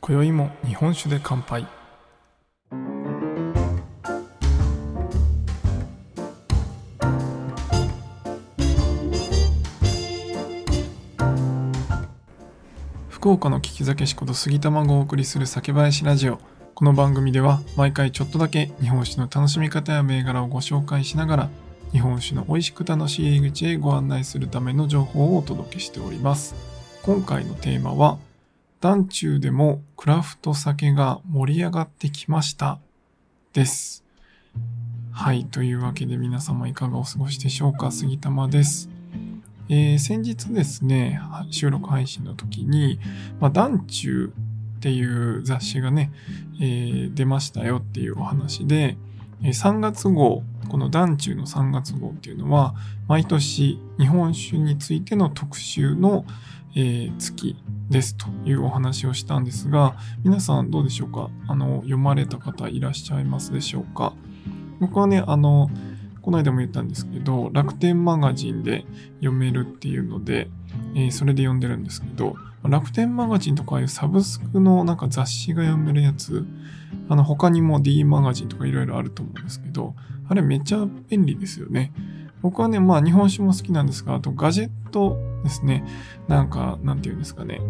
今宵も日本酒で乾杯。福岡の聞き酒師こと杉玉がお送りする酒林ラジオ。この番組では毎回ちょっとだけ日本酒の楽しみ方や銘柄をご紹介しながら日本酒の美味しく楽しい入り口へご案内するための情報をお届けしております。今回のテーマは団中でもクラフト酒が盛り上がってきました。です。はいというわけで皆様いかがお過ごしでしょうか？杉玉です。えー、先日ですね、収録配信の時に、まあ、団中っていう雑誌がね、えー、出ましたよっていうお話で、3月号、この団中の3月号っていうのは、毎年日本酒についての特集の、えー、月ですというお話をしたんですが、皆さんどうでしょうか？あの、読まれた方いらっしゃいますでしょうか？僕はね、あの、この間も言ったんですけど、楽天マガジンで読めるっていうので、えー、それで読んでるんですけど、楽天マガジンとかああいうサブスクのなんか雑誌が読めるやつ、あの他にも D マガジンとかいろいろあると思うんですけど、あれめっちゃ便利ですよね。僕はね、まあ日本酒も好きなんですが、あとガジェットですね。なんか、なんていうんですかね。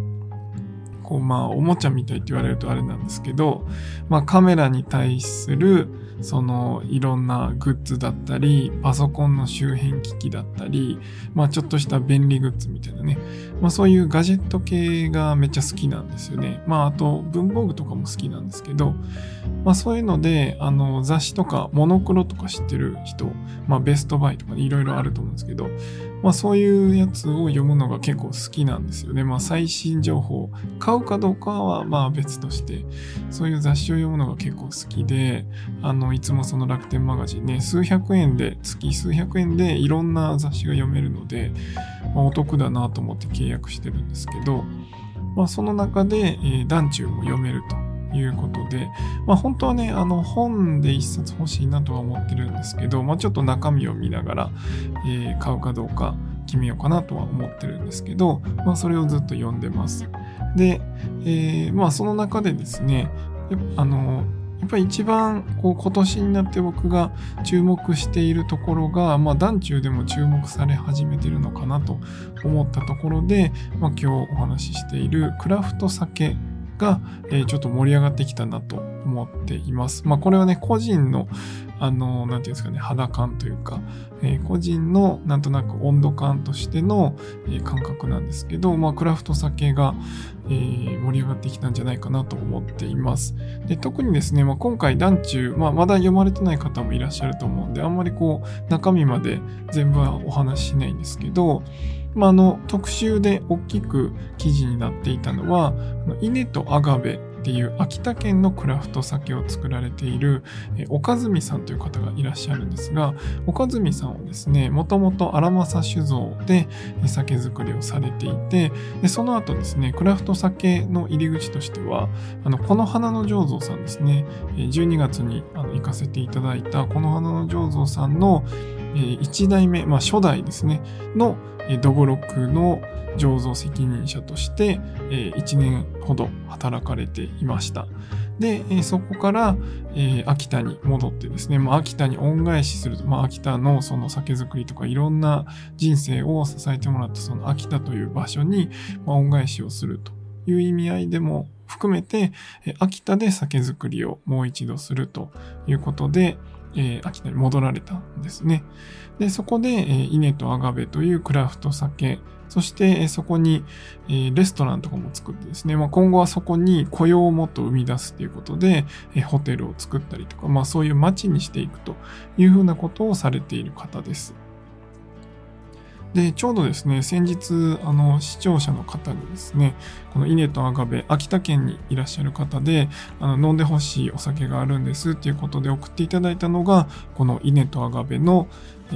こうまあおもちゃみたいって言われるとあれなんですけど、まあカメラに対するそのいろんなグッズだったり、パソコンの周辺機器だったり、まあちょっとした便利グッズみたいなね。まあそういうガジェット系がめっちゃ好きなんですよね。まああと文房具とかも好きなんですけど、まあそういうので、あの雑誌とかモノクロとか知ってる人、まあベストバイとかいろいろあると思うんですけど、まあそういうやつを読むのが結構好きなんですよね。まあ最新情報、買うかどうかはまあ別として、そういう雑誌を読むのが結構好きで、あの、いつもその楽天マガジンね、数百円で、月数百円でいろんな雑誌が読めるので、まあ、お得だなと思って契約してるんですけど、まあその中で、えー、団中も読めると。いうことで、まあ本当はね、あの本で一冊欲しいなとは思ってるんですけど、まあちょっと中身を見ながら、えー、買うかどうか決めようかなとは思ってるんですけど、まあそれをずっと読んでます。で、えー、まあその中でですね、あの、やっぱり一番こう今年になって僕が注目しているところが、まあ、団中でも注目され始めてるのかなと思ったところで、まあ、今日お話ししているクラフト酒が、えー、ちょっと盛り上がってきたなと思っています。まあこれはね、個人の、あの、なんていうんですかね、肌感というか、えー、個人のなんとなく温度感としての、えー、感覚なんですけど、まあクラフト酒が、えー、盛り上がってきたんじゃないかなと思っています。で特にですね、まあ、今回団中、まあ、まだ読まれてない方もいらっしゃると思うんで、あんまりこう、中身まで全部はお話ししないんですけど、まあ、の特集で大きく記事になっていたのは、稲とアガベっていう秋田県のクラフト酒を作られている岡住さんという方がいらっしゃるんですが、岡住さんはですね、もともと荒政酒造で酒造りをされていて、でその後ですね、クラフト酒の入り口としては、あのこの花の醸造さんですね、12月に行かせていただいたこの花の醸造さんの1代目、まあ初代ですね、のドゴロクの醸造責任者としてえ1年ほど働かれていました。で、そこから、秋田に戻ってですね、まあ、秋田に恩返しすると、まあ、秋田のその酒造りとかいろんな人生を支えてもらったその秋田という場所に、ま、恩返しをするという意味合いでも含めて、秋田で酒造りをもう一度するということで、えー、秋田に戻られたんですね。で、そこで、えー、稲とアガベというクラフト酒、そして、えー、そこに、えー、レストランとかも作ってですね、まあ、今後はそこに雇用をもっと生み出すということで、えー、ホテルを作ったりとか、まあそういう街にしていくというふうなことをされている方です。で、ちょうどですね、先日、あの、視聴者の方にですね、この稲とアガベ、秋田県にいらっしゃる方で、あの飲んでほしいお酒があるんですっていうことで送っていただいたのが、この稲とアガベの、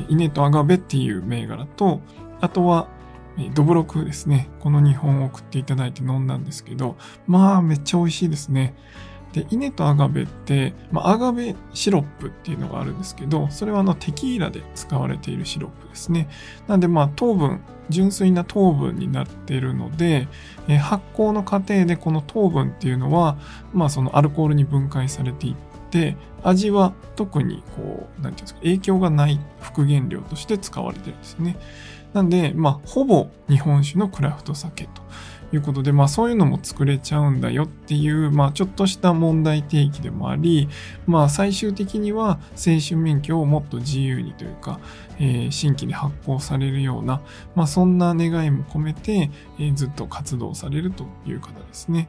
稲とアガベっていう銘柄と、あとは、どぶろくですね。この2本を送っていただいて飲んだんですけど、まあめっちゃ美味しいですね。で、稲とアガベって、まあ、アガベシロップっていうのがあるんですけど、それはあのテキーラで使われているシロップですね。なんでまあ糖分、純粋な糖分になっているので、え発酵の過程でこの糖分っていうのは、まあそのアルコールに分解されていって、味は特にこう、なんていうんですか、影響がない副原料として使われてるんですね。なんで、まあ、ほぼ日本酒のクラフト酒ということで、まあそういうのも作れちゃうんだよっていう、まあちょっとした問題提起でもあり、まあ最終的には青春免許をもっと自由にというか、えー、新規で発行されるような、まあそんな願いも込めて、えー、ずっと活動されるという方ですね。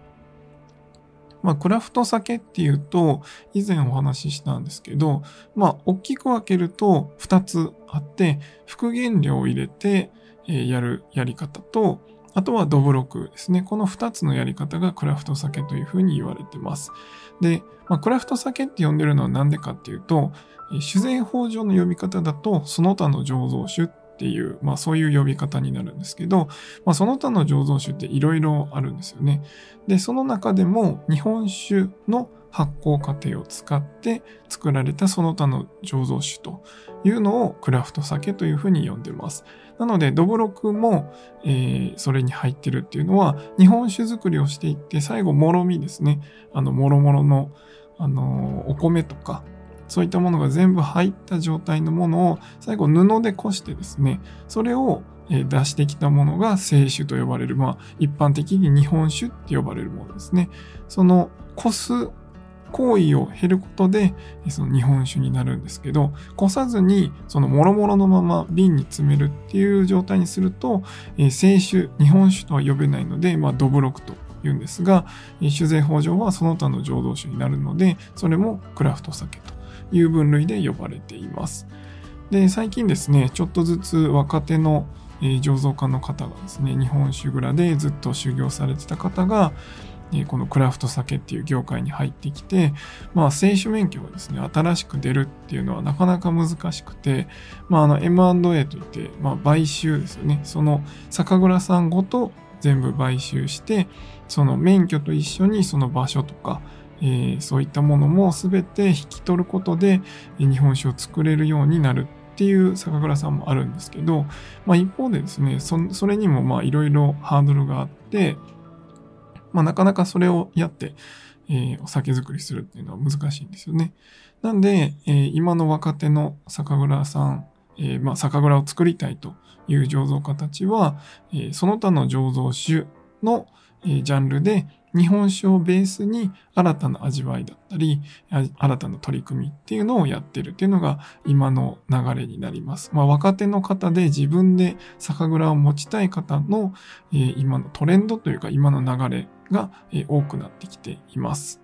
まあ、クラフト酒っていうと、以前お話ししたんですけど、まあ、大きく分けると2つあって、副原料を入れて、やるやり方と、あとはドブロクですね。この2つのやり方がクラフト酒というふうに言われてます。で、まあ、クラフト酒って呼んでるのは何でかっていうと、酒税法上の呼び方だと、その他の醸造酒っていう、まあそういう呼び方になるんですけど、まあその他の醸造酒っていろいろあるんですよね。で、その中でも日本酒の発酵過程を使って作られたその他の醸造酒というのをクラフト酒というふうに呼んでます。なので、ドブロクも、えー、それに入ってるっていうのは、日本酒作りをしていって、最後、もろみですね。あの、もろもろの、あのー、お米とか、そういったものが全部入った状態のものを、最後、布でこしてですね、それを出してきたものが清酒と呼ばれる、まあ、一般的に日本酒って呼ばれるものですね。その、こす行為を減ることで、その日本酒になるんですけど、こさずに、そのもろもろのまま瓶に詰めるっていう状態にすると、えー、清酒、日本酒とは呼べないので、まあ、ドブロクと言うんですが、酒税法上はその他の浄土酒になるので、それもクラフト酒という分類で呼ばれています。で、最近ですね、ちょっとずつ若手の醸造家の方がですね、日本酒蔵でずっと修行されてた方が、このクラフト酒っていう業界に入ってきて、まあ、選手免許がですね、新しく出るっていうのはなかなか難しくて、まあ、あの、M&A といって、まあ、買収ですよね。その、酒蔵さんごと全部買収して、その免許と一緒にその場所とか、えー、そういったものも全て引き取ることで、日本酒を作れるようになるっていう酒蔵さんもあるんですけど、まあ、一方でですね、そそれにもまあいろいろハードルがあって、まあ、なかなかそれをやって、えー、お酒作りするっていうのは難しいんですよね。なんで、えー、今の若手の酒蔵さん、えー、まあ、酒蔵を作りたいという醸造家たちは、えー、その他の醸造酒の、えー、ジャンルで日本酒をベースに新たな味わいだったり、新たな取り組みっていうのをやってるっていうのが今の流れになります。まあ、若手の方で自分で酒蔵を持ちたい方の、えー、今のトレンドというか今の流れが多くなってきています。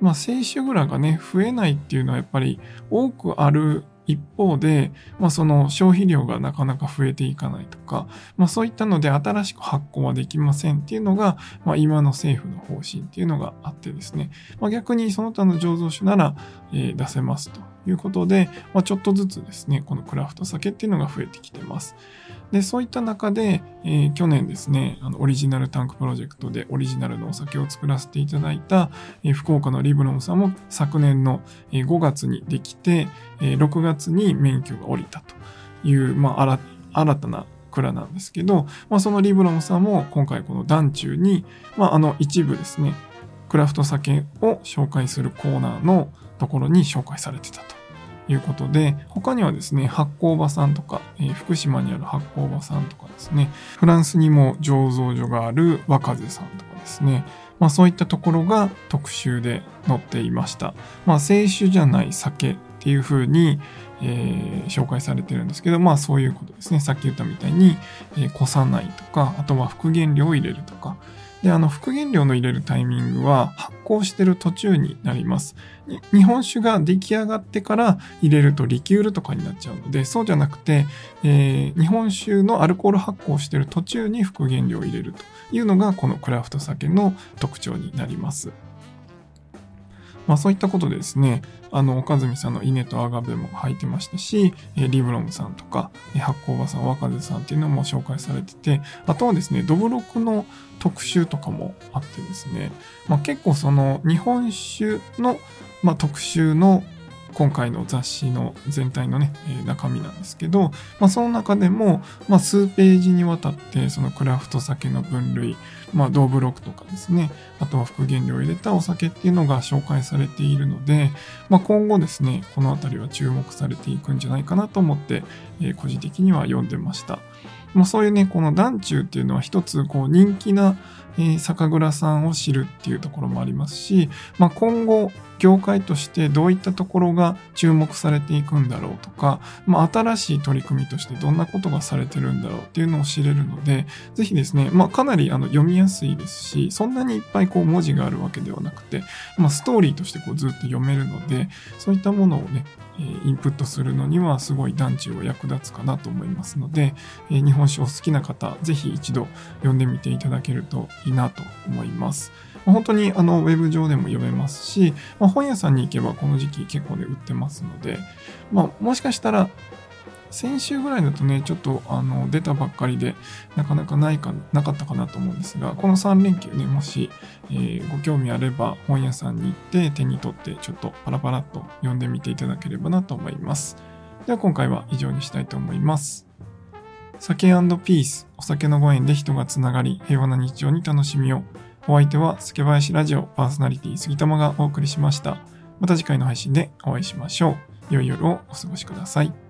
まあ、選手蔵がね、増えないっていうのはやっぱり多くある一方で、まあ、その消費量がなかなか増えていかないとか、まあ、そういったので新しく発行はできませんっていうのが、まあ、今の政府の方針っていうのがあってですね、まあ、逆にその他の醸造酒なら、え、出せますということで、まあ、ちょっとずつですね、このクラフト酒っていうのが増えてきてます。で、そういった中で、えー、去年ですね、あの、オリジナルタンクプロジェクトでオリジナルのお酒を作らせていただいた、えー、福岡のリブロンさんも昨年の、5月にできて、えー、6月に免許が下りたという、まあ、新たな蔵なんですけど、まあ、そのリブロンさんも今回この団中に、まあ、あの一部ですね、クラフト酒を紹介するコーナーのところに紹介されてたと。いうことで、他にはですね、発酵場さんとか、えー、福島にある発酵場さんとかですね、フランスにも醸造所がある若瀬さんとかですね、まあそういったところが特集で載っていました。まあ清酒じゃない酒っていう風に、えー、紹介されてるんですけど、まあそういうことですね。さっき言ったみたいに、えー、こさないとか、あとは復元料を入れるとか、で、あの、復元料の入れるタイミングは発酵してる途中になります。日本酒が出来上がってから入れるとリキュールとかになっちゃうので、そうじゃなくて、えー、日本酒のアルコール発酵してる途中に復元料を入れるというのが、このクラフト酒の特徴になります。まあそういったことでですね、あの、岡住さんの稲とアガベも入ってましたし、えリブロムさんとか、発酵場さん、若手さんっていうのも紹介されてて、あとはですね、どぶろくの特集とかもあってですね、まあ結構その日本酒の、まあ、特集の今回の雑誌の全体のね、え中身なんですけど、まあ、その中でも、まあ、数ページにわたってそのクラフト酒の分類、まあ、ドブロックとかですね、あとは副原料を入れたお酒っていうのが紹介されているので、まあ、今後ですね、このあたりは注目されていくんじゃないかなと思って、えー、個人的には読んでました。まあ、そういうね、この団中っていうのは一つこう人気な、えー、酒蔵さんを知るっていうところもありますし、まあ、今後業界としてどういったところが注目されていくんだろうとか、まあ、新しい取り組みとしてどんなことがされてるんだろうっていうのを知れるので、ぜひですね、まあ、かなりあの読みやすいですし、そんなにいっぱいこう文字があるわけではなくて、まあ、ストーリーとしてこうずっと読めるので、そういったものをね、インプットするのにはすごい団地を役立つかなと思いますので、日本酒を好きな方、ぜひ一度読んでみていただけるといいなと思います。本当にあのウェブ上でも読めますし、ま、本屋さんに行けばこの時期結構ね売ってますので、まあ、もしかしたら先週ぐらいだとね、ちょっとあの出たばっかりで、なかなかないかなかったかなと思うんですが、この3連休ね、もし、えー、ご興味あれば本屋さんに行って手に取ってちょっとパラパラっと読んでみていただければなと思います。では今回は以上にしたいと思います。酒ピース、お酒のご縁で人がつながり、平和な日常に楽しみを。お相手は、スケバヤシラジオパーソナリティ杉玉がお送りしました。また次回の配信でお会いしましょう。良い夜をお過ごしください。